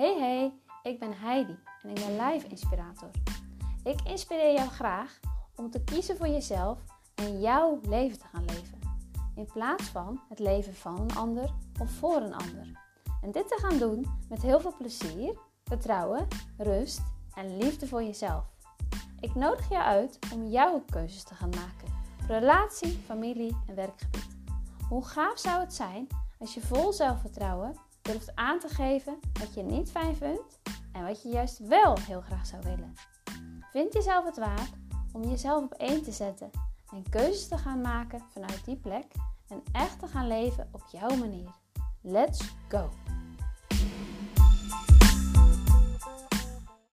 Hey hey, ik ben Heidi en ik ben Life Inspirator. Ik inspireer jou graag om te kiezen voor jezelf en jouw leven te gaan leven. In plaats van het leven van een ander of voor een ander. En dit te gaan doen met heel veel plezier, vertrouwen, rust en liefde voor jezelf. Ik nodig je uit om jouw keuzes te gaan maken. Relatie, familie en werkgebied. Hoe gaaf zou het zijn als je vol zelfvertrouwen durft aan te geven wat je niet fijn vindt en wat je juist wel heel graag zou willen. Vind jezelf het waard om jezelf op één te zetten en keuzes te gaan maken vanuit die plek en echt te gaan leven op jouw manier. Let's go!